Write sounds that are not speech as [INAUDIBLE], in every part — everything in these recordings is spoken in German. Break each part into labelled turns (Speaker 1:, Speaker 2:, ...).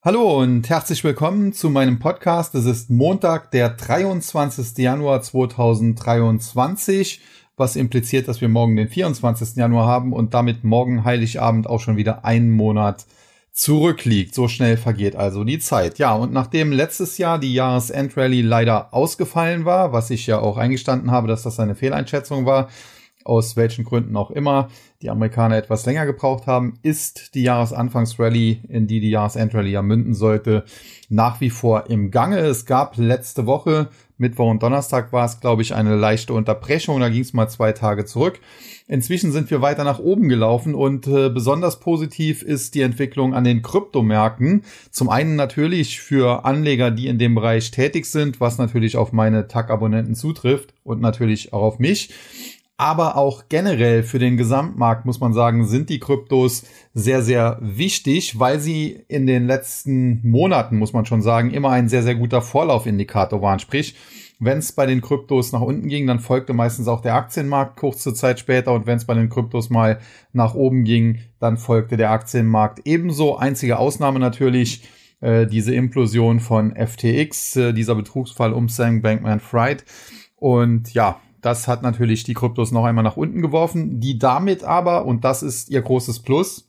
Speaker 1: Hallo und herzlich willkommen zu meinem Podcast. Es ist Montag, der 23. Januar 2023, was impliziert, dass wir morgen den 24. Januar haben und damit morgen Heiligabend auch schon wieder einen Monat zurückliegt. So schnell vergeht also die Zeit. Ja, und nachdem letztes Jahr die Jahresendrallye leider ausgefallen war, was ich ja auch eingestanden habe, dass das eine Fehleinschätzung war, aus welchen Gründen auch immer die Amerikaner etwas länger gebraucht haben, ist die Jahresanfangsrallye, in die die Jahresendrallye ja münden sollte, nach wie vor im Gange. Es gab letzte Woche, Mittwoch und Donnerstag war es, glaube ich, eine leichte Unterbrechung. Da ging es mal zwei Tage zurück. Inzwischen sind wir weiter nach oben gelaufen und äh, besonders positiv ist die Entwicklung an den Kryptomärkten. Zum einen natürlich für Anleger, die in dem Bereich tätig sind, was natürlich auf meine TAG-Abonnenten zutrifft und natürlich auch auf mich aber auch generell für den Gesamtmarkt muss man sagen, sind die Kryptos sehr, sehr wichtig, weil sie in den letzten Monaten, muss man schon sagen, immer ein sehr, sehr guter Vorlaufindikator waren. Sprich, wenn es bei den Kryptos nach unten ging, dann folgte meistens auch der Aktienmarkt kurze Zeit später und wenn es bei den Kryptos mal nach oben ging, dann folgte der Aktienmarkt ebenso. Einzige Ausnahme natürlich äh, diese Implosion von FTX, äh, dieser Betrugsfall um Sam Bankman-Fried. Und ja, das hat natürlich die Kryptos noch einmal nach unten geworfen, die damit aber, und das ist ihr großes Plus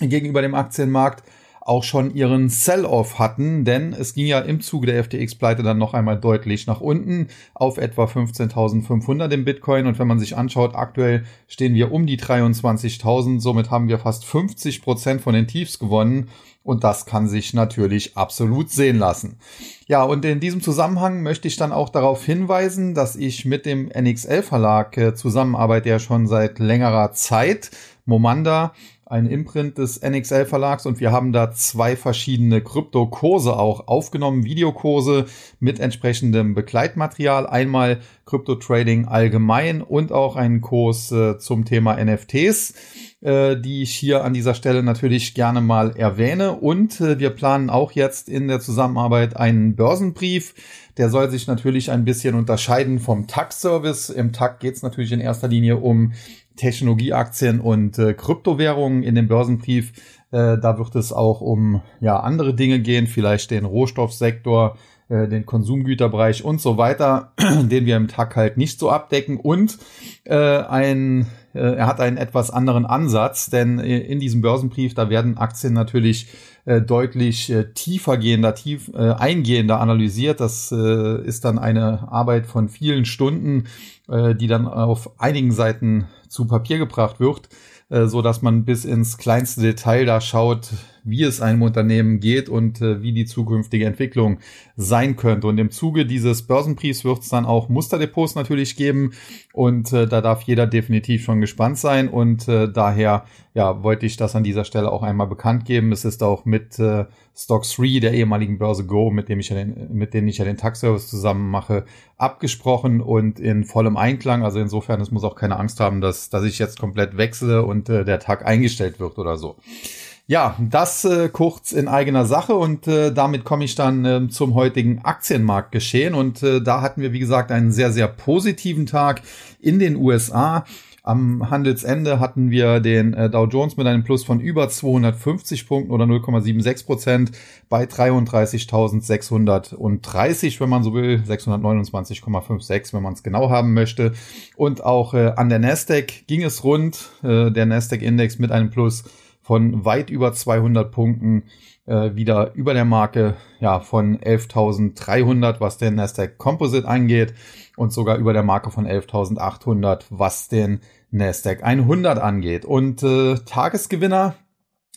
Speaker 1: gegenüber dem Aktienmarkt, auch schon ihren Sell-off hatten, denn es ging ja im Zuge der FTX-Pleite dann noch einmal deutlich nach unten auf etwa 15.500 im Bitcoin. Und wenn man sich anschaut, aktuell stehen wir um die 23.000, somit haben wir fast 50 Prozent von den Tiefs gewonnen und das kann sich natürlich absolut sehen lassen. Ja, und in diesem Zusammenhang möchte ich dann auch darauf hinweisen, dass ich mit dem NXL Verlag äh, zusammenarbeite ja schon seit längerer Zeit. Momanda ein Imprint des NXL Verlags und wir haben da zwei verschiedene Kryptokurse auch aufgenommen, Videokurse mit entsprechendem Begleitmaterial. Einmal Krypto Trading allgemein und auch einen Kurs äh, zum Thema NFTs, äh, die ich hier an dieser Stelle natürlich gerne mal erwähne. Und äh, wir planen auch jetzt in der Zusammenarbeit einen Börsenbrief. Der soll sich natürlich ein bisschen unterscheiden vom TAG-Service. Im TAG geht es natürlich in erster Linie um Technologieaktien und äh, Kryptowährungen in dem Börsenbrief. Äh, da wird es auch um ja andere Dinge gehen, vielleicht den Rohstoffsektor, den Konsumgüterbereich und so weiter, [CLEARS THROAT] den wir im Tag halt nicht so abdecken. Und äh, ein, er hat einen etwas anderen Ansatz, denn äh, in diesem Börsenbrief, da werden Aktien natürlich äh, deutlich äh, tiefergehender, tief äh, eingehender analysiert. Das äh, ist dann eine Arbeit von vielen Stunden, äh, die dann auf einigen Seiten zu Papier gebracht wird, äh, so dass man bis ins kleinste Detail da schaut, wie es einem Unternehmen geht und äh, wie die zukünftige Entwicklung sein könnte. Und im Zuge dieses Börsenbriefs wird es dann auch Musterdepots natürlich geben und äh, da darf jeder definitiv schon gespannt sein und äh, daher ja wollte ich das an dieser Stelle auch einmal bekannt geben. Es ist auch mit äh, Stock 3 der ehemaligen Börse Go, mit dem ich ja den, mit denen ich ja den Tax-Service zusammen mache, abgesprochen und in vollem Einklang. Also insofern, es muss auch keine Angst haben, dass, dass ich jetzt komplett wechsle und äh, der Tag eingestellt wird oder so. Ja, das äh, kurz in eigener Sache und äh, damit komme ich dann äh, zum heutigen Aktienmarktgeschehen und äh, da hatten wir wie gesagt einen sehr sehr positiven Tag in den USA. Am Handelsende hatten wir den äh, Dow Jones mit einem Plus von über 250 Punkten oder 0,76 Prozent bei 33.630, wenn man so will, 629,56, wenn man es genau haben möchte. Und auch äh, an der Nasdaq ging es rund, äh, der Nasdaq-Index mit einem Plus von weit über 200 Punkten äh, wieder über der Marke ja von 11.300, was den Nasdaq Composite angeht und sogar über der Marke von 11.800, was den Nasdaq 100 angeht. Und äh, Tagesgewinner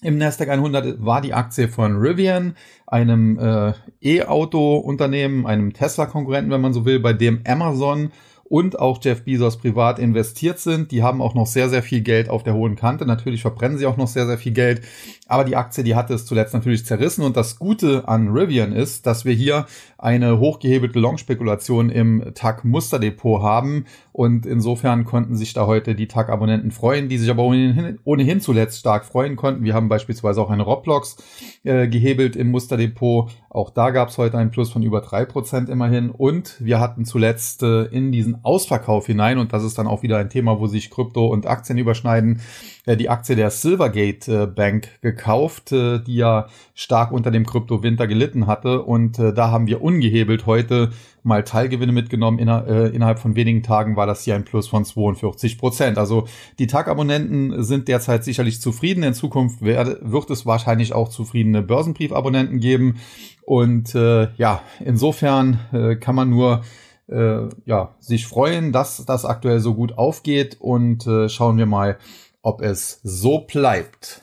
Speaker 1: im Nasdaq 100 war die Aktie von Rivian, einem äh, E-Auto-Unternehmen, einem Tesla-Konkurrenten, wenn man so will, bei dem Amazon und auch Jeff Bezos privat investiert sind. Die haben auch noch sehr, sehr viel Geld auf der hohen Kante. Natürlich verbrennen sie auch noch sehr, sehr viel Geld. Aber die Aktie, die hatte es zuletzt natürlich zerrissen. Und das Gute an Rivian ist, dass wir hier eine hochgehebelte Long-Spekulation im TAG-Musterdepot haben. Und insofern konnten sich da heute die TAG-Abonnenten freuen, die sich aber ohnehin, ohnehin zuletzt stark freuen konnten. Wir haben beispielsweise auch eine Roblox äh, gehebelt im Musterdepot. Auch da gab es heute einen Plus von über drei Prozent immerhin. Und wir hatten zuletzt äh, in diesen Ausverkauf hinein und das ist dann auch wieder ein Thema, wo sich Krypto und Aktien überschneiden. Äh, die Aktie der Silvergate äh, Bank gekauft, äh, die ja stark unter dem Krypto-Winter gelitten hatte und da haben wir ungehebelt heute mal Teilgewinne mitgenommen. Inner, innerhalb von wenigen Tagen war das hier ein Plus von 42 Prozent. Also die Tagabonnenten sind derzeit sicherlich zufrieden. In Zukunft wird es wahrscheinlich auch zufriedene Börsenbriefabonnenten geben. Und äh, ja, insofern äh, kann man nur äh, ja, sich freuen, dass das aktuell so gut aufgeht und äh, schauen wir mal, ob es so bleibt.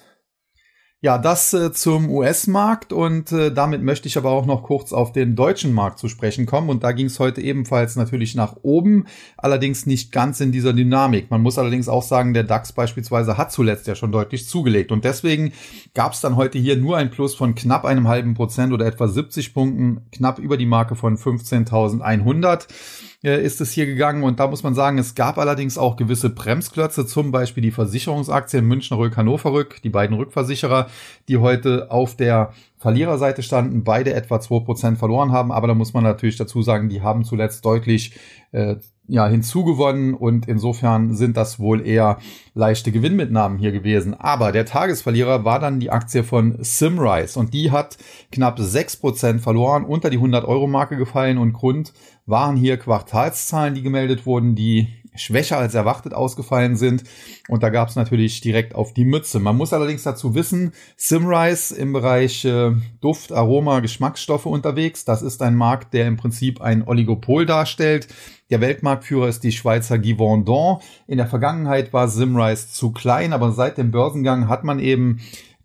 Speaker 1: Ja, das äh, zum US-Markt und äh, damit möchte ich aber auch noch kurz auf den deutschen Markt zu sprechen kommen. Und da ging es heute ebenfalls natürlich nach oben, allerdings nicht ganz in dieser Dynamik. Man muss allerdings auch sagen, der DAX beispielsweise hat zuletzt ja schon deutlich zugelegt. Und deswegen gab es dann heute hier nur ein Plus von knapp einem halben Prozent oder etwa 70 Punkten, knapp über die Marke von 15.100 äh, ist es hier gegangen. Und da muss man sagen, es gab allerdings auch gewisse Bremsklötze, zum Beispiel die Versicherungsaktien Münchner Rück, Hannover Rück, die beiden Rückversicherer, die heute auf der Verliererseite standen, beide etwa zwei Prozent verloren haben. Aber da muss man natürlich dazu sagen, die haben zuletzt deutlich äh, ja, hinzugewonnen und insofern sind das wohl eher leichte Gewinnmitnahmen hier gewesen. Aber der Tagesverlierer war dann die Aktie von Simrise und die hat knapp sechs Prozent verloren, unter die 100-Euro-Marke gefallen und Grund waren hier Quartalszahlen, die gemeldet wurden, die schwächer als erwartet ausgefallen sind. Und da gab es natürlich direkt auf die Mütze. Man muss allerdings dazu wissen, Simrise im Bereich äh, Duft, Aroma, Geschmacksstoffe unterwegs. Das ist ein Markt, der im Prinzip ein Oligopol darstellt. Der Weltmarktführer ist die Schweizer Givaudan. In der Vergangenheit war Simrise zu klein, aber seit dem Börsengang hat man eben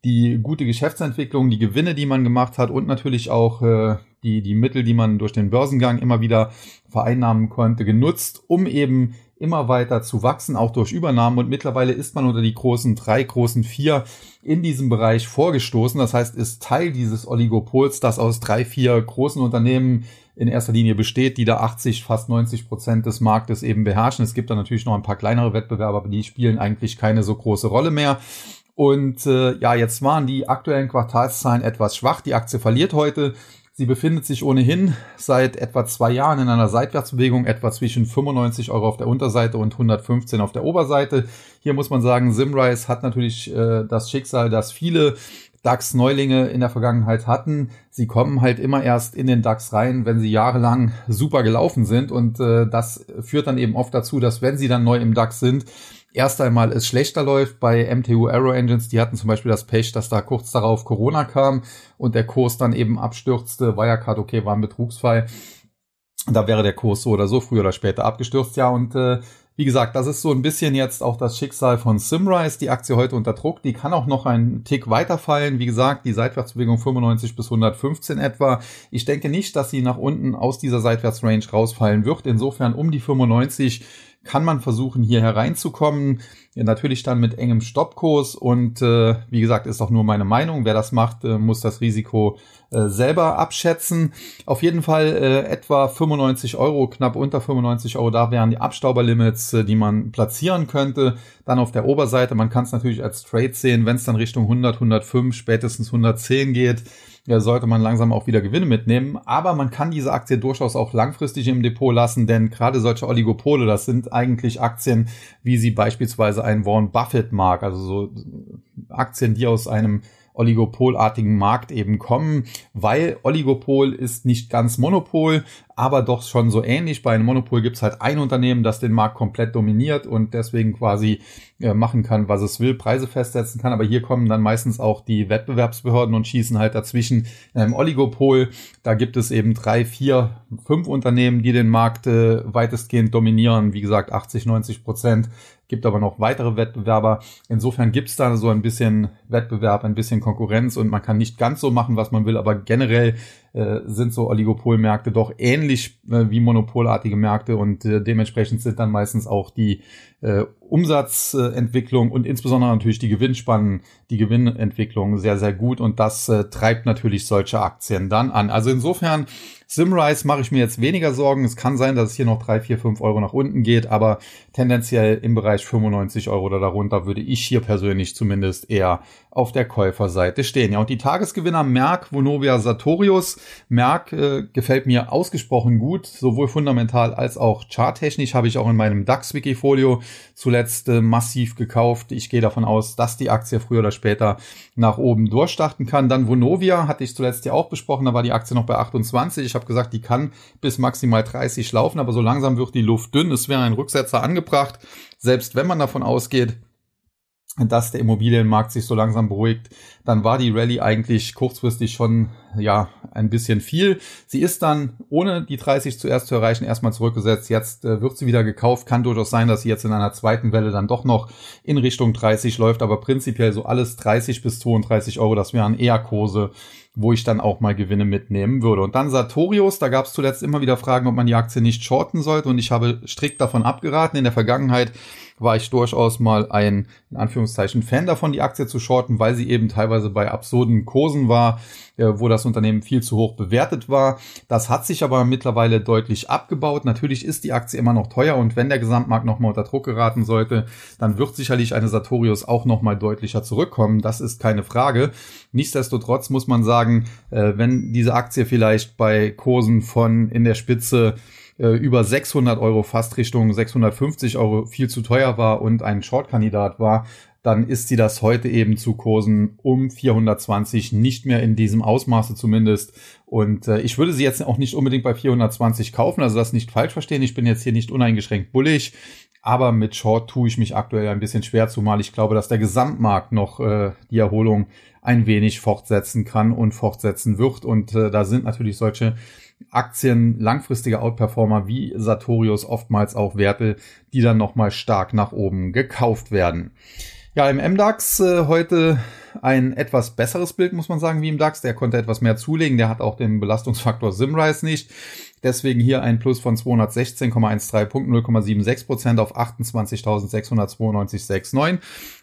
Speaker 1: die gute Geschäftsentwicklung, die Gewinne, die man gemacht hat und natürlich auch äh, die, die Mittel, die man durch den Börsengang immer wieder vereinnahmen konnte, genutzt, um eben immer weiter zu wachsen, auch durch Übernahmen. Und mittlerweile ist man unter die großen drei, großen vier in diesem Bereich vorgestoßen. Das heißt, ist Teil dieses Oligopols, das aus drei, vier großen Unternehmen in erster Linie besteht, die da 80, fast 90 Prozent des Marktes eben beherrschen. Es gibt da natürlich noch ein paar kleinere Wettbewerber, aber die spielen eigentlich keine so große Rolle mehr. Und äh, ja, jetzt waren die aktuellen Quartalszahlen etwas schwach. Die Aktie verliert heute Sie befindet sich ohnehin seit etwa zwei Jahren in einer Seitwärtsbewegung, etwa zwischen 95 Euro auf der Unterseite und 115 auf der Oberseite. Hier muss man sagen, Simrise hat natürlich äh, das Schicksal, dass viele DAX-Neulinge in der Vergangenheit hatten. Sie kommen halt immer erst in den DAX rein, wenn sie jahrelang super gelaufen sind. Und äh, das führt dann eben oft dazu, dass wenn sie dann neu im DAX sind, erst einmal es schlechter läuft bei MTU Aero Engines. Die hatten zum Beispiel das Pech, dass da kurz darauf Corona kam und der Kurs dann eben abstürzte. Wirecard, okay, war ein Betrugsfall. Da wäre der Kurs so oder so früher oder später abgestürzt. Ja, und äh, wie gesagt, das ist so ein bisschen jetzt auch das Schicksal von Simrise, die Aktie heute unter Druck. Die kann auch noch einen Tick weiterfallen. Wie gesagt, die Seitwärtsbewegung 95 bis 115 etwa. Ich denke nicht, dass sie nach unten aus dieser Seitwärtsrange rausfallen wird. Insofern um die 95 kann man versuchen, hier hereinzukommen. Ja, natürlich dann mit engem Stoppkurs und äh, wie gesagt, ist auch nur meine Meinung. Wer das macht, äh, muss das Risiko äh, selber abschätzen. Auf jeden Fall äh, etwa 95 Euro, knapp unter 95 Euro, da wären die Abstauberlimits, äh, die man platzieren könnte. Dann auf der Oberseite, man kann es natürlich als Trade sehen, wenn es dann Richtung 100, 105, spätestens 110 geht ja, sollte man langsam auch wieder Gewinne mitnehmen. Aber man kann diese Aktie durchaus auch langfristig im Depot lassen, denn gerade solche Oligopole, das sind eigentlich Aktien, wie sie beispielsweise ein Warren Buffett mag, also so Aktien, die aus einem oligopolartigen Markt eben kommen, weil Oligopol ist nicht ganz Monopol, aber doch schon so ähnlich. Bei einem Monopol gibt es halt ein Unternehmen, das den Markt komplett dominiert und deswegen quasi äh, machen kann, was es will, Preise festsetzen kann. Aber hier kommen dann meistens auch die Wettbewerbsbehörden und schießen halt dazwischen. In einem Oligopol, da gibt es eben drei, vier, fünf Unternehmen, die den Markt äh, weitestgehend dominieren. Wie gesagt, 80, 90 Prozent gibt aber noch weitere Wettbewerber. Insofern gibt es da so ein bisschen Wettbewerb, ein bisschen Konkurrenz und man kann nicht ganz so machen, was man will, aber generell äh, sind so Oligopolmärkte doch ähnlich äh, wie monopolartige Märkte und äh, dementsprechend sind dann meistens auch die äh, Umsatzentwicklung und insbesondere natürlich die Gewinnspannen, die Gewinnentwicklung sehr, sehr gut und das äh, treibt natürlich solche Aktien dann an. Also insofern Simrise mache ich mir jetzt weniger Sorgen. Es kann sein, dass es hier noch drei, vier, fünf Euro nach unten geht, aber tendenziell im Bereich 95 Euro oder darunter würde ich hier persönlich zumindest eher auf der Käuferseite stehen. Ja, und die Tagesgewinner Merck, Vonovia, Sartorius. Merck äh, gefällt mir ausgesprochen gut, sowohl fundamental als auch charttechnisch habe ich auch in meinem DAX-Wikifolio zuletzt äh, massiv gekauft. Ich gehe davon aus, dass die Aktie früher oder später nach oben durchstarten kann. Dann Vonovia hatte ich zuletzt ja auch besprochen, da war die Aktie noch bei 28. Ich habe gesagt, die kann bis maximal 30 laufen, aber so langsam wird die Luft dünn. Es wäre ein Rücksetzer angebracht. Selbst wenn man davon ausgeht, dass der Immobilienmarkt sich so langsam beruhigt, dann war die Rallye eigentlich kurzfristig schon ja ein bisschen viel. Sie ist dann ohne die 30 zuerst zu erreichen erstmal zurückgesetzt. Jetzt äh, wird sie wieder gekauft. Kann durchaus sein, dass sie jetzt in einer zweiten Welle dann doch noch in Richtung 30 läuft, aber prinzipiell so alles 30 bis 32 Euro, das wären eher Kurse, wo ich dann auch mal Gewinne mitnehmen würde. Und dann Sartorius, da gab es zuletzt immer wieder Fragen, ob man die Aktie nicht shorten sollte und ich habe strikt davon abgeraten. In der Vergangenheit war ich durchaus mal ein, in Anführungszeichen, Fan davon, die Aktie zu shorten, weil sie eben teilweise bei absurden Kursen war, äh, wo das Unternehmen viel zu hoch bewertet war. Das hat sich aber mittlerweile deutlich abgebaut. Natürlich ist die Aktie immer noch teuer und wenn der Gesamtmarkt nochmal unter Druck geraten sollte, dann wird sicherlich eine Sartorius auch nochmal deutlicher zurückkommen. Das ist keine Frage. Nichtsdestotrotz muss man sagen, äh, wenn diese Aktie vielleicht bei Kursen von in der Spitze äh, über 600 Euro, fast Richtung 650 Euro viel zu teuer war und ein Short-Kandidat war, dann ist sie das heute eben zu Kursen um 420 nicht mehr in diesem Ausmaße zumindest. Und äh, ich würde sie jetzt auch nicht unbedingt bei 420 kaufen, also das nicht falsch verstehen. Ich bin jetzt hier nicht uneingeschränkt bullig, aber mit Short tue ich mich aktuell ein bisschen schwer, zumal ich glaube, dass der Gesamtmarkt noch äh, die Erholung ein wenig fortsetzen kann und fortsetzen wird. Und äh, da sind natürlich solche Aktien, langfristige Outperformer wie Sartorius, oftmals auch Werte, die dann nochmal stark nach oben gekauft werden. Ja, im MDAX äh, heute ein etwas besseres Bild, muss man sagen, wie im DAX. Der konnte etwas mehr zulegen. Der hat auch den Belastungsfaktor Simrise nicht. Deswegen hier ein Plus von 216,13 Punkten, 0,76 Prozent auf 28.692,69.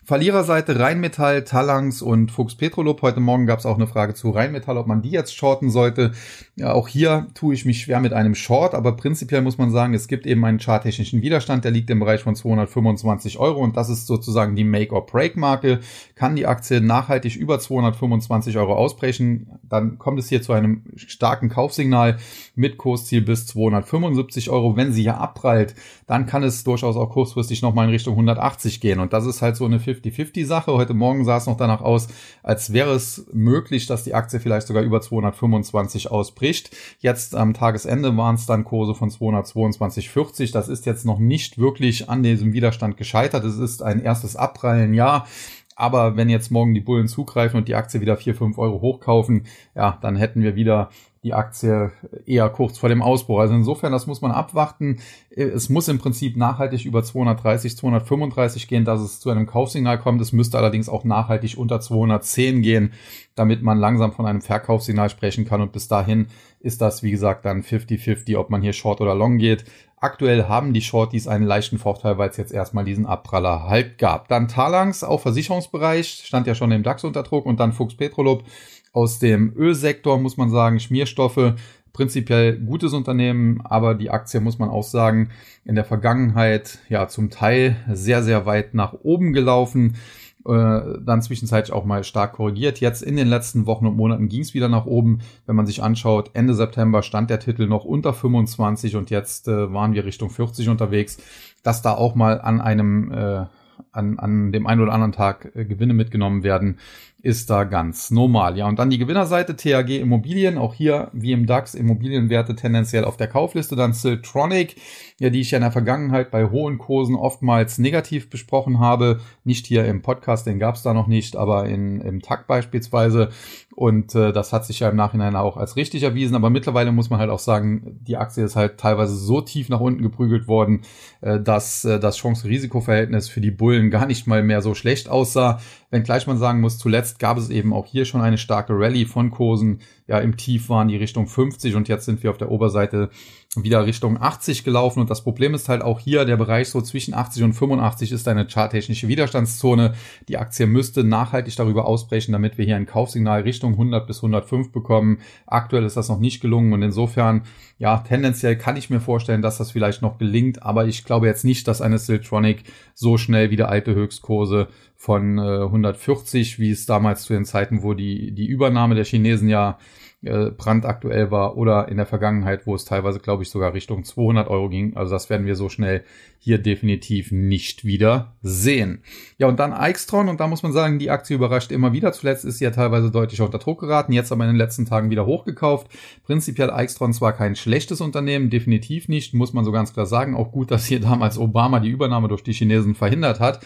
Speaker 1: Verliererseite Rheinmetall, Talangs und Fuchs Petrolub. Heute Morgen gab es auch eine Frage zu Rheinmetall, ob man die jetzt shorten sollte. Ja, auch hier tue ich mich schwer mit einem Short, aber prinzipiell muss man sagen, es gibt eben einen charttechnischen Widerstand, der liegt im Bereich von 225 Euro und das ist sozusagen die Make-or-Break-Marke. Kann die Aktie nachhaltig über 225 Euro ausbrechen, dann kommt es hier zu einem starken Kaufsignal mit Kursziel bis 275 Euro. Wenn sie hier abprallt, dann kann es durchaus auch kurzfristig nochmal in Richtung 180 gehen und das ist halt so eine 50-50-Sache. Heute Morgen sah es noch danach aus, als wäre es möglich, dass die Aktie vielleicht sogar über 225 ausbricht. Jetzt am Tagesende waren es dann Kurse von 222,40. Das ist jetzt noch nicht wirklich an diesem Widerstand gescheitert. Es ist ein erstes Abprallen, ja. Aber wenn jetzt morgen die Bullen zugreifen und die Aktie wieder 4, 5 Euro hochkaufen, ja, dann hätten wir wieder die Aktie eher kurz vor dem Ausbruch. Also insofern, das muss man abwarten. Es muss im Prinzip nachhaltig über 230, 235 gehen, dass es zu einem Kaufsignal kommt. Es müsste allerdings auch nachhaltig unter 210 gehen, damit man langsam von einem Verkaufssignal sprechen kann. Und bis dahin ist das, wie gesagt, dann 50-50, ob man hier Short oder Long geht. Aktuell haben die Shorties einen leichten Vorteil, weil es jetzt erstmal diesen Abpraller halt gab. Dann Talangs, auch Versicherungsbereich, stand ja schon im DAX unter Druck und dann Fuchs Petrolub aus dem Ölsektor, muss man sagen, Schmierstoffe, prinzipiell gutes Unternehmen, aber die Aktie muss man auch sagen, in der Vergangenheit ja zum Teil sehr, sehr weit nach oben gelaufen, äh, dann zwischenzeitlich auch mal stark korrigiert. Jetzt in den letzten Wochen und Monaten ging es wieder nach oben. Wenn man sich anschaut, Ende September stand der Titel noch unter 25 und jetzt äh, waren wir Richtung 40 unterwegs. Dass da auch mal an einem äh, an, an dem einen oder anderen Tag äh, Gewinne mitgenommen werden, ist da ganz normal. Ja, und dann die Gewinnerseite THG Immobilien, auch hier wie im DAX Immobilienwerte tendenziell auf der Kaufliste. Dann Siltronic, ja, die ich ja in der Vergangenheit bei hohen Kursen oftmals negativ besprochen habe. Nicht hier im Podcast, den gab es da noch nicht, aber in, im TAG beispielsweise. Und äh, das hat sich ja im Nachhinein auch als richtig erwiesen. Aber mittlerweile muss man halt auch sagen, die Aktie ist halt teilweise so tief nach unten geprügelt worden, äh, dass äh, das Chance-Risiko-Verhältnis für die Bullen gar nicht mal mehr so schlecht aussah Wenngleich man sagen muss, zuletzt gab es eben auch hier schon eine starke Rallye von Kursen. Ja, im Tief waren die Richtung 50 und jetzt sind wir auf der Oberseite wieder Richtung 80 gelaufen. Und das Problem ist halt auch hier, der Bereich so zwischen 80 und 85 ist eine charttechnische Widerstandszone. Die Aktie müsste nachhaltig darüber ausbrechen, damit wir hier ein Kaufsignal Richtung 100 bis 105 bekommen. Aktuell ist das noch nicht gelungen und insofern, ja, tendenziell kann ich mir vorstellen, dass das vielleicht noch gelingt, aber ich glaube jetzt nicht, dass eine Siltronic so schnell wieder alte Höchstkurse von äh, 140, wie es damals zu den Zeiten, wo die, die Übernahme der Chinesen ja äh, brandaktuell war oder in der Vergangenheit, wo es teilweise, glaube ich, sogar Richtung 200 Euro ging. Also das werden wir so schnell hier definitiv nicht wieder sehen. Ja, und dann Eichstron und da muss man sagen, die Aktie überrascht immer wieder. Zuletzt ist sie ja teilweise deutlich unter Druck geraten, jetzt aber in den letzten Tagen wieder hochgekauft. Prinzipiell Eichstron zwar kein schlechtes Unternehmen, definitiv nicht, muss man so ganz klar sagen. Auch gut, dass hier damals Obama die Übernahme durch die Chinesen verhindert hat.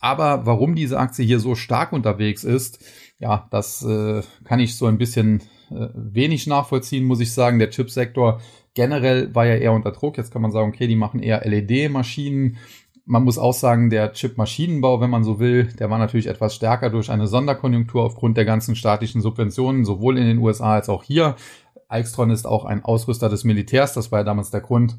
Speaker 1: Aber warum diese Aktie hier so stark unterwegs ist, ja, das äh, kann ich so ein bisschen wenig nachvollziehen, muss ich sagen. Der Chipsektor generell war ja eher unter Druck. Jetzt kann man sagen, okay, die machen eher LED-Maschinen. Man muss auch sagen, der Chip-Maschinenbau, wenn man so will, der war natürlich etwas stärker durch eine Sonderkonjunktur aufgrund der ganzen staatlichen Subventionen, sowohl in den USA als auch hier. Alstron ist auch ein Ausrüster des Militärs. Das war ja damals der Grund,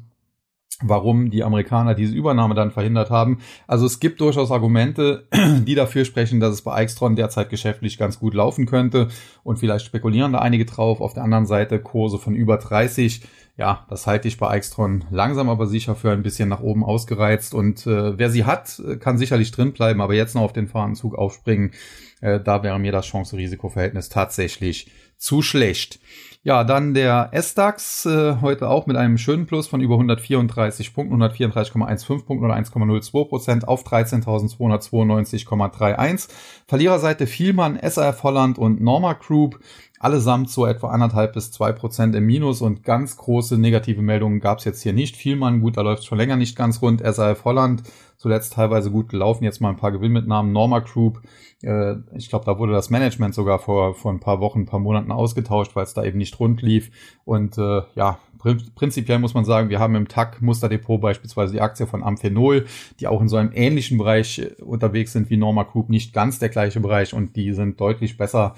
Speaker 1: warum die Amerikaner diese Übernahme dann verhindert haben. Also es gibt durchaus Argumente, [CLEARS THROAT] die dafür sprechen, dass es bei Eichstron derzeit geschäftlich ganz gut laufen könnte und vielleicht spekulieren da einige drauf. Auf der anderen Seite Kurse von über 30. Ja, das halte ich bei Eichstron langsam aber sicher für ein bisschen nach oben ausgereizt und äh, wer sie hat, kann sicherlich drin bleiben, aber jetzt noch auf den Fahnenzug aufspringen, äh, da wäre mir das Chance-Risiko-Verhältnis tatsächlich zu schlecht. Ja, dann der S-DAX äh, heute auch mit einem schönen Plus von über 134 Punkten, 134,15 Punkten oder 1,02 Prozent auf 13.292,31. Verliererseite Vielmann, SAF Holland und Norma Group allesamt so etwa anderthalb bis zwei Prozent im Minus und ganz große negative Meldungen gab es jetzt hier nicht. Vielmann, gut, da läuft schon länger nicht ganz rund. SAF Holland zuletzt teilweise gut gelaufen, jetzt mal ein paar Gewinnmitnahmen. Norma Group, äh, ich glaube, da wurde das Management sogar vor, vor ein paar Wochen, ein paar Monaten ausgetauscht, weil es da eben nicht rund lief. Und äh, ja, prinzipiell muss man sagen, wir haben im TAC Musterdepot beispielsweise die Aktie von Amphenol, die auch in so einem ähnlichen Bereich äh, unterwegs sind wie Norma Group, nicht ganz der gleiche Bereich und die sind deutlich besser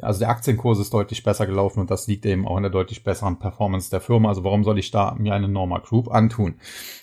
Speaker 1: also der Aktienkurs ist deutlich besser gelaufen und das liegt eben auch in der deutlich besseren Performance der Firma. Also warum soll ich da mir eine Norma Group antun?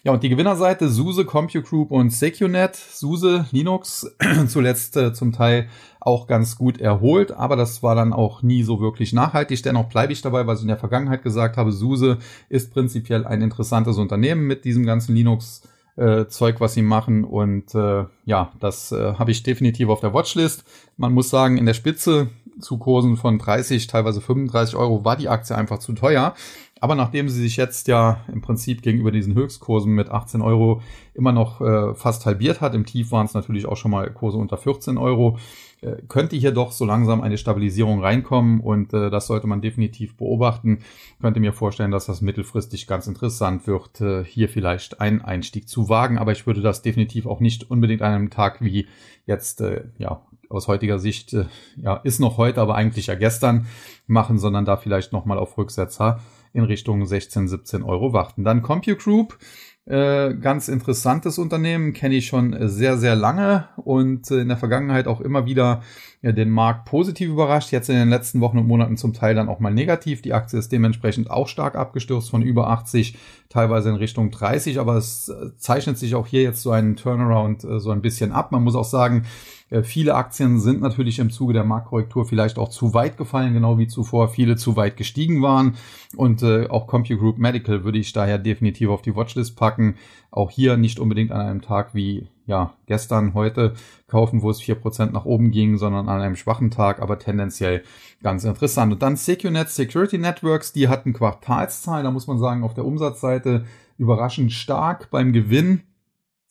Speaker 1: Ja, und die Gewinnerseite SUSE, CompuGroup und SecuNet. SUSE, Linux, [CLEARS THROAT] zuletzt äh, zum Teil auch ganz gut erholt, aber das war dann auch nie so wirklich nachhaltig. Dennoch bleibe ich dabei, was ich in der Vergangenheit gesagt habe. SUSE ist prinzipiell ein interessantes Unternehmen mit diesem ganzen Linux äh, Zeug, was sie machen. Und äh, ja, das äh, habe ich definitiv auf der Watchlist. Man muss sagen, in der Spitze zu Kursen von 30, teilweise 35 Euro war die Aktie einfach zu teuer. Aber nachdem sie sich jetzt ja im Prinzip gegenüber diesen Höchstkursen mit 18 Euro immer noch äh, fast halbiert hat, im Tief waren es natürlich auch schon mal Kurse unter 14 Euro, äh, könnte hier doch so langsam eine Stabilisierung reinkommen und äh, das sollte man definitiv beobachten. Könnte mir vorstellen, dass das mittelfristig ganz interessant wird, äh, hier vielleicht einen Einstieg zu wagen, aber ich würde das definitiv auch nicht unbedingt an einem Tag wie jetzt, äh, ja, aus heutiger Sicht, äh, ja, ist noch heute, aber eigentlich ja gestern machen, sondern da vielleicht nochmal auf Rücksetzer in Richtung 16, 17 Euro warten. Dann CompuGroup äh, ganz interessantes Unternehmen, kenne ich schon sehr, sehr lange und äh, in der Vergangenheit auch immer wieder den Markt positiv überrascht. Jetzt in den letzten Wochen und Monaten zum Teil dann auch mal negativ. Die Aktie ist dementsprechend auch stark abgestürzt von über 80, teilweise in Richtung 30, aber es äh, zeichnet sich auch hier jetzt so einen Turnaround äh, so ein bisschen ab. Man muss auch sagen, äh, viele Aktien sind natürlich im Zuge der Marktkorrektur vielleicht auch zu weit gefallen, genau wie zuvor viele zu weit gestiegen waren. Und äh, auch CompuGroup Medical würde ich daher definitiv auf die Watchlist packen. Auch hier nicht unbedingt an einem Tag wie ja gestern, heute kaufen, wo es vier Prozent nach oben ging, sondern an einem schwachen Tag, aber tendenziell ganz interessant. Und dann SecureNet Security Networks, die hatten Quartalszahlen, da muss man sagen, auf der Umsatzseite überraschend stark beim Gewinn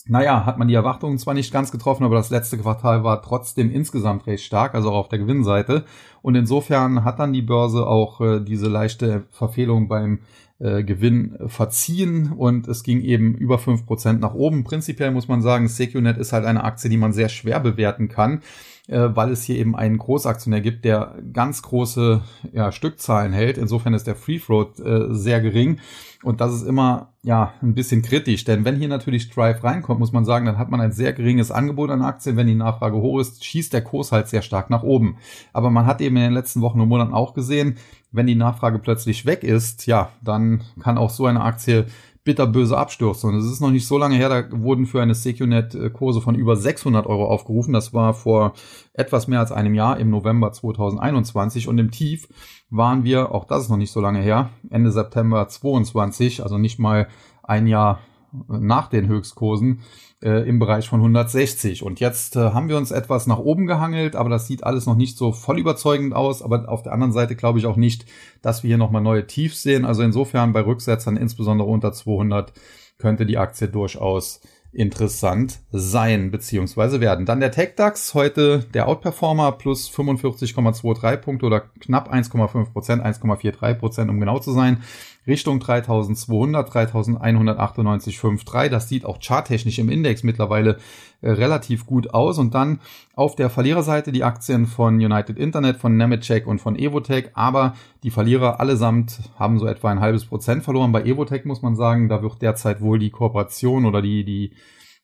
Speaker 1: naja, hat man die Erwartungen zwar nicht ganz getroffen, aber das letzte Quartal war trotzdem insgesamt recht stark, also auch auf der Gewinnseite. Und insofern hat dann die Börse auch äh, diese leichte Verfehlung beim äh, Gewinn verziehen und es ging eben über fünf Prozent nach oben. Prinzipiell muss man sagen, SecuNet ist halt eine Aktie, die man sehr schwer bewerten kann äh, weil es hier eben einen Großaktionär gibt, der ganz große ja, Stückzahlen hält. Insofern ist der Free Float äh, sehr gering. Und das ist immer ja ein bisschen kritisch, denn wenn hier natürlich Drive reinkommt, muss man sagen, dann hat man ein sehr geringes Angebot an Aktien. Wenn die Nachfrage hoch ist, schießt der Kurs halt sehr stark nach oben. Aber man hat eben in den letzten Wochen und Monaten auch gesehen, wenn die Nachfrage plötzlich weg ist, ja, dann kann auch so eine Aktie bitterböse Abstürze. Und es ist noch nicht so lange her, da wurden für eine Secunet äh, Kurse von über 600 Euro aufgerufen. Das war vor etwas mehr als einem Jahr im November 2021 und im Tief waren wir, auch das ist noch nicht so lange her, Ende September 22, also nicht mal ein Jahr nach den Höchstkursen äh, im Bereich von 160. Und jetzt äh, haben wir uns etwas nach oben gehangelt, aber das sieht alles noch nicht so voll überzeugend aus. Aber auf der anderen Seite glaube ich auch nicht, dass wir hier nochmal neue Tiefs sehen. Also insofern bei Rücksetzern, insbesondere unter 200, könnte die Aktie durchaus interessant sein bzw. werden. Dann der TechDAX, heute der Outperformer plus 45,23 Punkte oder knapp 1,5 Prozent, 1,43 Prozent, um genau zu sein. Richtung 3200, 3198,53. Das sieht auch charttechnisch im Index mittlerweile äh, relativ gut aus. Und dann auf der Verliererseite die Aktien von United Internet, von Nemetschek und von Evotech. Aber die Verlierer allesamt haben so etwa ein halbes Prozent verloren. Bei Evotech muss man sagen, da wird derzeit wohl die Kooperation oder die, die,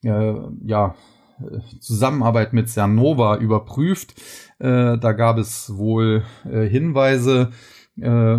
Speaker 1: äh, ja, Zusammenarbeit mit Cernova überprüft. Äh, da gab es wohl äh, Hinweise, äh,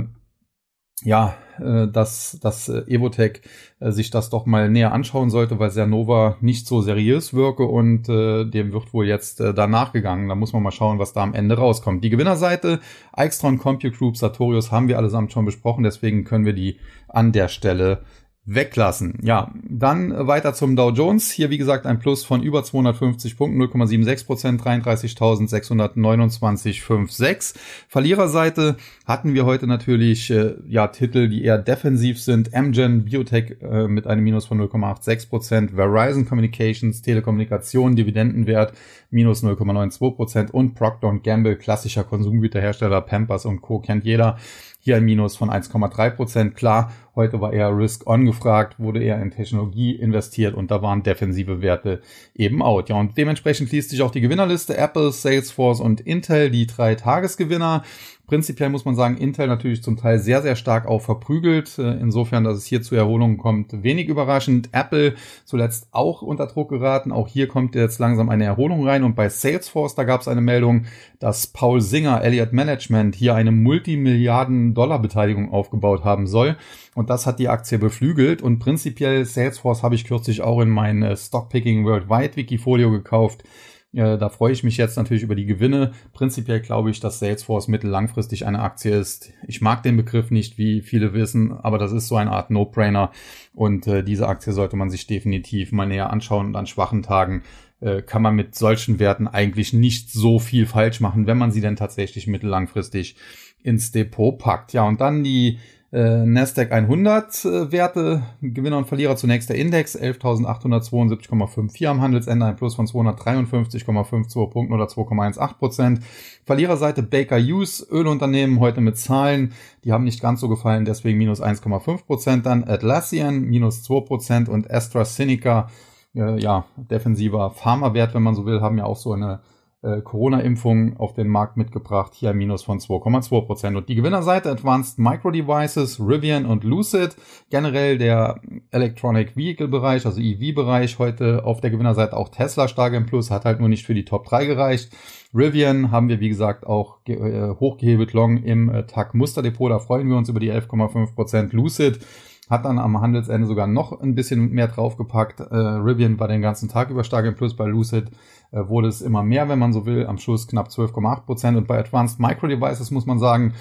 Speaker 1: ja, äh, dass, dass äh, Evotech äh, sich das doch mal näher anschauen sollte, weil Cernova nicht so seriös wirke und äh, dem wird wohl jetzt äh, danach gegangen. Da muss man mal schauen, was da am Ende rauskommt. Die Gewinnerseite, Extron, Compute Group, Sartorius haben wir allesamt schon besprochen, deswegen können wir die an der Stelle weglassen. Ja, dann weiter zum Dow Jones. Hier, wie gesagt, ein Plus von über 250 Punkten, 0,76 Prozent, 33.629,56. Verliererseite hatten wir heute natürlich äh, ja Titel, die eher defensiv sind. Amgen, Biotech äh, mit einem Minus von 0,86 Prozent, Verizon Communications, Telekommunikation, Dividendenwert minus 0,92 Prozent und Procter Gamble, klassischer Konsumgüterhersteller, Pampers und Co. kennt jeder hier ein Minus von 1,3 Prozent. Klar, heute war eher Risk-On gefragt, wurde eher in Technologie investiert und da waren defensive Werte eben out. Ja, und dementsprechend liest sich auch die Gewinnerliste Apple, Salesforce und Intel, die drei Tagesgewinner. Prinzipiell muss man sagen, Intel natürlich zum Teil sehr, sehr stark auch verprügelt. Äh, insofern, dass es hier zu Erholungen kommt, wenig überraschend. Apple zuletzt auch unter Druck geraten. Auch hier kommt jetzt langsam eine Erholung rein. Und bei Salesforce, da gab es eine Meldung, dass Paul Singer, Elliott Management, hier eine Multimilliarden-Dollar-Beteiligung aufgebaut haben soll. Und das hat die Aktie beflügelt. Und prinzipiell Salesforce habe ich kürzlich auch in mein äh, Stockpicking Worldwide Wikifolio gekauft. Äh, da freue ich mich jetzt natürlich über die Gewinne. Prinzipiell glaube ich, dass Salesforce mittellangfristig eine Aktie ist. Ich mag den Begriff nicht, wie viele wissen, aber das ist so eine Art No-Brainer. Und äh, diese Aktie sollte man sich definitiv mal näher anschauen. Und an schwachen Tagen äh, kann man mit solchen Werten eigentlich nicht so viel falsch machen, wenn man sie denn tatsächlich mittellangfristig ins Depot packt. Ja, und dann die äh, Nasdaq 100 äh, Werte, Gewinner und Verlierer zunächst der Index 11.872,54 am Handelsende, ein Plus von 253,52 Punkten oder 2,18 Prozent. Verliererseite Baker Hughes, Ölunternehmen heute mit Zahlen, die haben nicht ganz so gefallen, deswegen minus 1,5 Prozent. Dann Atlassian minus 2 Prozent und AstraZeneca, äh, ja, defensiver Pharmawert, wenn man so will, haben ja auch so eine äh, Corona-Impfung auf den Markt mitgebracht. Hier ein Minus von 2,2 Prozent. Und die Gewinnerseite Advanced Micro Devices, Rivian und Lucid. Generell der Electronic Vehicle Bereich, also EV-Bereich. Heute auf der Gewinnerseite auch Tesla stark im Plus, hat halt nur nicht für die Top 3 gereicht. Rivian haben wir, wie gesagt, auch äh, hochgehebelt long im äh, TAC Musterdepot. Da freuen wir uns über die 11,5 Prozent. Lucid hat dann am Handelsende sogar noch ein bisschen mehr draufgepackt. Äh, Rivian war den ganzen Tag über stark im Plus bei Lucid wurde es immer mehr, wenn man so will, am Schluss knapp 12,8 Prozent. Und bei Advanced Micro Devices muss man sagen,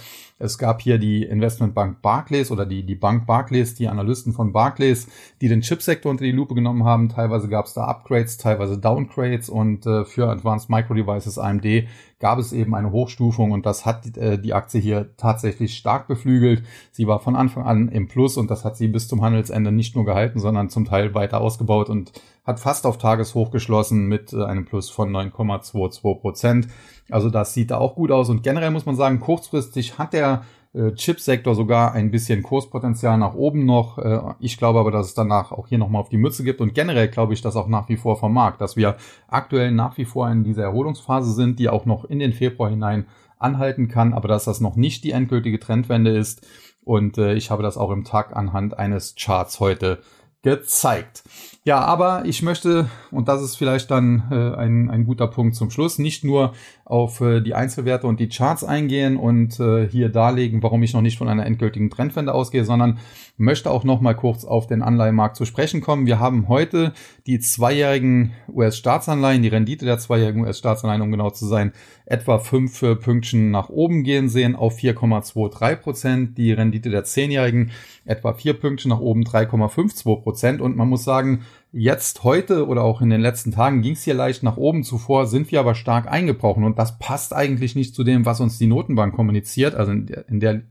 Speaker 1: es gab hier die Investmentbank Barclays oder die, die Bank Barclays, die Analysten von Barclays, die den Chipsektor unter die Lupe genommen haben. Teilweise gab es da Upgrades, teilweise Downgrades und äh, für Advanced Micro Devices AMD gab es eben eine Hochstufung und das hat äh, die Aktie hier tatsächlich stark beflügelt. Sie war von Anfang an im Plus und das hat sie bis zum Handelsende nicht nur gehalten, sondern zum Teil weiter ausgebaut und hat fast auf Tageshoch geschlossen mit äh, einem Plus von 9,22 Prozent. Also das sieht da auch gut aus. Und generell muss man sagen, kurzfristig hat der äh, Chipsektor sogar ein bisschen Kurspotenzial nach oben noch. Äh, ich glaube aber, dass es danach auch hier nochmal auf die Mütze gibt. Und generell glaube ich das auch nach wie vor vom Markt, dass wir aktuell nach wie vor in dieser Erholungsphase sind, die auch noch in den Februar hinein anhalten kann, aber dass das noch nicht die endgültige Trendwende ist. Und äh, ich habe das auch im Tag anhand eines Charts heute gezeigt. Ja, aber ich möchte, und das ist vielleicht dann äh, ein, ein guter Punkt zum Schluss, nicht nur auf äh, die Einzelwerte und die Charts eingehen und äh, hier darlegen, warum ich noch nicht von einer endgültigen Trendwende ausgehe, sondern möchte auch noch mal kurz auf den Anleihenmarkt zu sprechen kommen. Wir haben heute die zweijährigen US-Staatsanleihen, die Rendite der zweijährigen US-Staatsanleihen, um genau zu sein, etwa fünf Pünktchen nach oben gehen sehen auf 4,23 Prozent. Die Rendite der zehnjährigen etwa vier Pünktchen nach oben 3,52 Prozent. Und man muss sagen, Jetzt heute oder auch in den letzten Tagen ging es hier leicht nach oben. Zuvor sind wir aber stark eingebrochen und das passt eigentlich nicht zu dem, was uns die Notenbank kommuniziert. Also in der, in, der,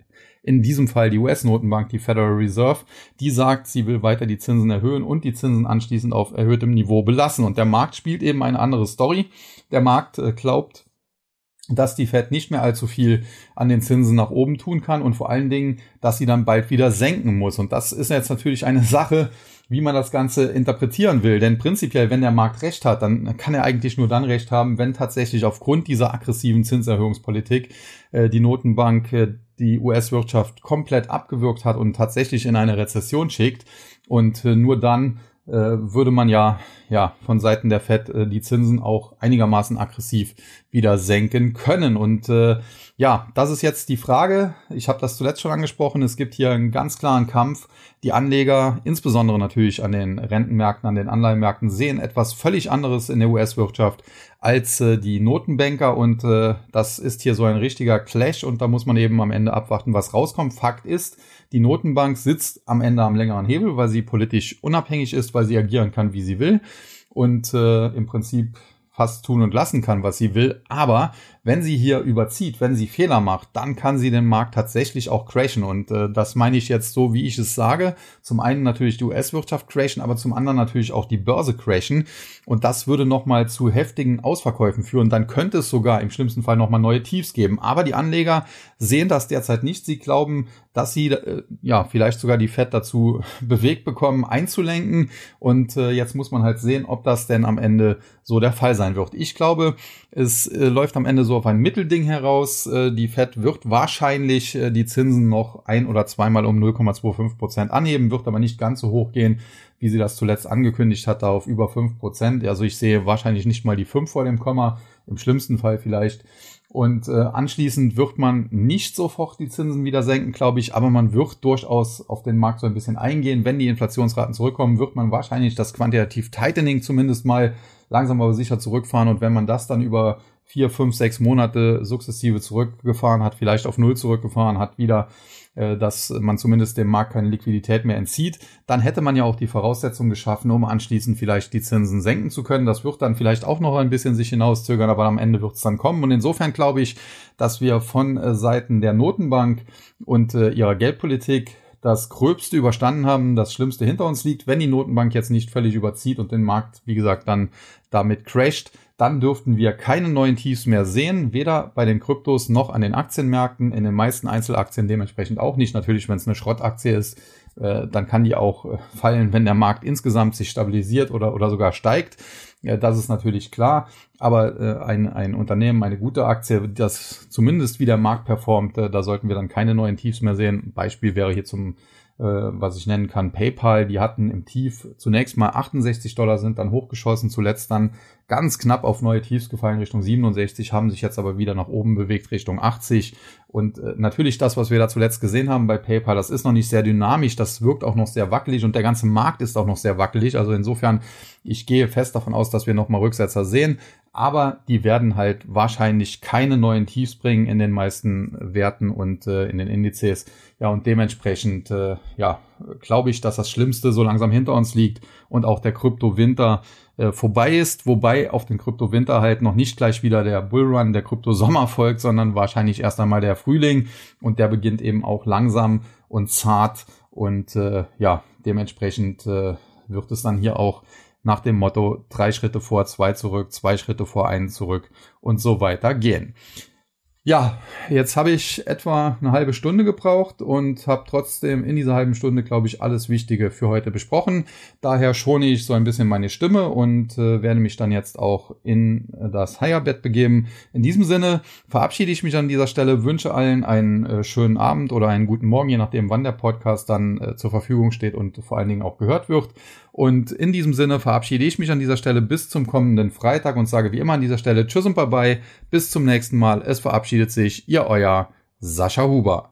Speaker 1: in diesem Fall die US-Notenbank, die Federal Reserve, die sagt, sie will weiter die Zinsen erhöhen und die Zinsen anschließend auf erhöhtem Niveau belassen. Und der Markt spielt eben eine andere Story. Der Markt äh, glaubt, dass die Fed nicht mehr allzu viel an den Zinsen nach oben tun kann und vor allen Dingen, dass sie dann bald wieder senken muss. Und das ist jetzt natürlich eine [LAUGHS] Sache, wie man das Ganze interpretieren will. Denn prinzipiell, wenn der Markt recht hat, dann kann er eigentlich nur dann recht haben, wenn tatsächlich aufgrund dieser aggressiven Zinserhöhungspolitik äh, die Notenbank äh, die US-Wirtschaft komplett abgewürgt hat und tatsächlich in eine Rezession schickt. Und äh, nur dann würde man ja, ja von Seiten der Fed äh, die Zinsen auch einigermaßen aggressiv wieder senken können. Und äh, ja, das ist jetzt die Frage. Ich habe das zuletzt schon angesprochen. Es gibt hier einen ganz klaren Kampf. Die Anleger, insbesondere natürlich an den Rentenmärkten, an den Anleihenmärkten, sehen etwas völlig anderes in der US-Wirtschaft als äh, die Notenbanker. Und äh, das ist hier so ein richtiger Clash. Und da muss man eben am Ende abwarten, was rauskommt. Fakt ist, die Notenbank sitzt am Ende am längeren Hebel, weil sie politisch unabhängig ist, weil sie agieren kann, wie sie will. Und äh, im Prinzip fast tun und lassen kann, was sie will. Aber wenn sie hier überzieht, wenn sie Fehler macht, dann kann sie den Markt tatsächlich auch crashen. Und äh, das meine ich jetzt so, wie ich es sage. Zum einen natürlich die US-Wirtschaft crashen, aber zum anderen natürlich auch die Börse crashen. Und das würde nochmal zu heftigen Ausverkäufen führen. Dann könnte es sogar im schlimmsten Fall nochmal neue Tiefs geben. Aber die Anleger sehen das derzeit nicht. Sie glauben, dass sie äh, ja vielleicht sogar die Fed dazu [LAUGHS] bewegt bekommen, einzulenken. Und äh, jetzt muss man halt sehen, ob das denn am Ende so der Fall sein wird. Ich glaube, es äh, läuft am Ende so auf ein Mittelding heraus. Äh, die Fed wird wahrscheinlich äh, die Zinsen noch ein oder zweimal um 0,25 Prozent anheben, wird aber nicht ganz so hoch gehen, wie sie das zuletzt angekündigt hatte, auf über 5 Prozent. Also ich sehe wahrscheinlich nicht mal die 5 vor dem Komma, im schlimmsten Fall vielleicht. Und äh, anschließend wird man nicht sofort die Zinsen wieder senken, glaube ich, aber man wird durchaus auf den Markt so ein bisschen eingehen. Wenn die Inflationsraten zurückkommen, wird man wahrscheinlich das Quantitativ Tightening zumindest mal langsam aber sicher zurückfahren. Und wenn man das dann über vier, fünf, sechs Monate sukzessive zurückgefahren hat, vielleicht auf Null zurückgefahren hat, wieder, dass man zumindest dem Markt keine Liquidität mehr entzieht, dann hätte man ja auch die Voraussetzungen geschaffen, um anschließend vielleicht die Zinsen senken zu können. Das wird dann vielleicht auch noch ein bisschen sich hinauszögern, aber am Ende wird es dann kommen. Und insofern glaube ich, dass wir von äh, Seiten der Notenbank und äh, ihrer Geldpolitik das Gröbste überstanden haben, das Schlimmste hinter uns liegt. Wenn die Notenbank jetzt nicht völlig überzieht und den Markt, wie gesagt, dann damit crasht, dann dürften wir keine neuen Tiefs mehr sehen, weder bei den Kryptos noch an den Aktienmärkten, in den meisten Einzelaktien dementsprechend auch nicht. Natürlich, wenn es eine Schrottaktie ist, äh, dann kann die auch äh, fallen, wenn der Markt insgesamt sich stabilisiert oder, oder sogar steigt. Ja, das ist natürlich klar. Aber äh, ein, ein Unternehmen, eine gute Aktie, das zumindest wie der Markt performt, äh, da sollten wir dann keine neuen Tiefs mehr sehen. Beispiel wäre hier zum äh, was ich nennen kann, PayPal, die hatten im Tief zunächst mal 68 Dollar, sind dann hochgeschossen, zuletzt dann ganz knapp auf neue Tiefs gefallen Richtung 67, haben sich jetzt aber wieder nach oben bewegt Richtung 80. Und äh, natürlich das, was wir da zuletzt gesehen haben bei PayPal, das ist noch nicht sehr dynamisch, das wirkt auch noch sehr wackelig und der ganze Markt ist auch noch sehr wackelig. Also insofern, ich gehe fest davon aus, dass wir nochmal Rücksetzer sehen aber die werden halt wahrscheinlich keine neuen Tiefs bringen in den meisten Werten und äh, in den Indizes. Ja, und dementsprechend, äh, ja, glaube ich, dass das Schlimmste so langsam hinter uns liegt und auch der Krypto-Winter äh, vorbei ist, wobei auf den Krypto-Winter halt noch nicht gleich wieder der Bullrun, der Krypto-Sommer folgt, sondern wahrscheinlich erst einmal der Frühling. Und der beginnt eben auch langsam und zart. Und äh, ja, dementsprechend äh, wird es dann hier auch nach dem Motto drei Schritte vor, zwei zurück, zwei Schritte vor, einen zurück und so weiter gehen. Ja, jetzt habe ich etwa eine halbe Stunde gebraucht und habe trotzdem in dieser halben Stunde, glaube ich, alles Wichtige für heute besprochen. Daher schone ich so ein bisschen meine Stimme und äh, werde mich dann jetzt auch in das Higher-Bett begeben. In diesem Sinne verabschiede ich mich an dieser Stelle, wünsche allen einen äh, schönen Abend oder einen guten Morgen, je nachdem, wann der Podcast dann äh, zur Verfügung steht und vor allen Dingen auch gehört wird. Und in diesem Sinne verabschiede ich mich an dieser Stelle bis zum kommenden Freitag und sage wie immer an dieser Stelle Tschüss und Bye-bye. Bis zum nächsten Mal. Es verabschiedet sich Ihr Euer Sascha Huber.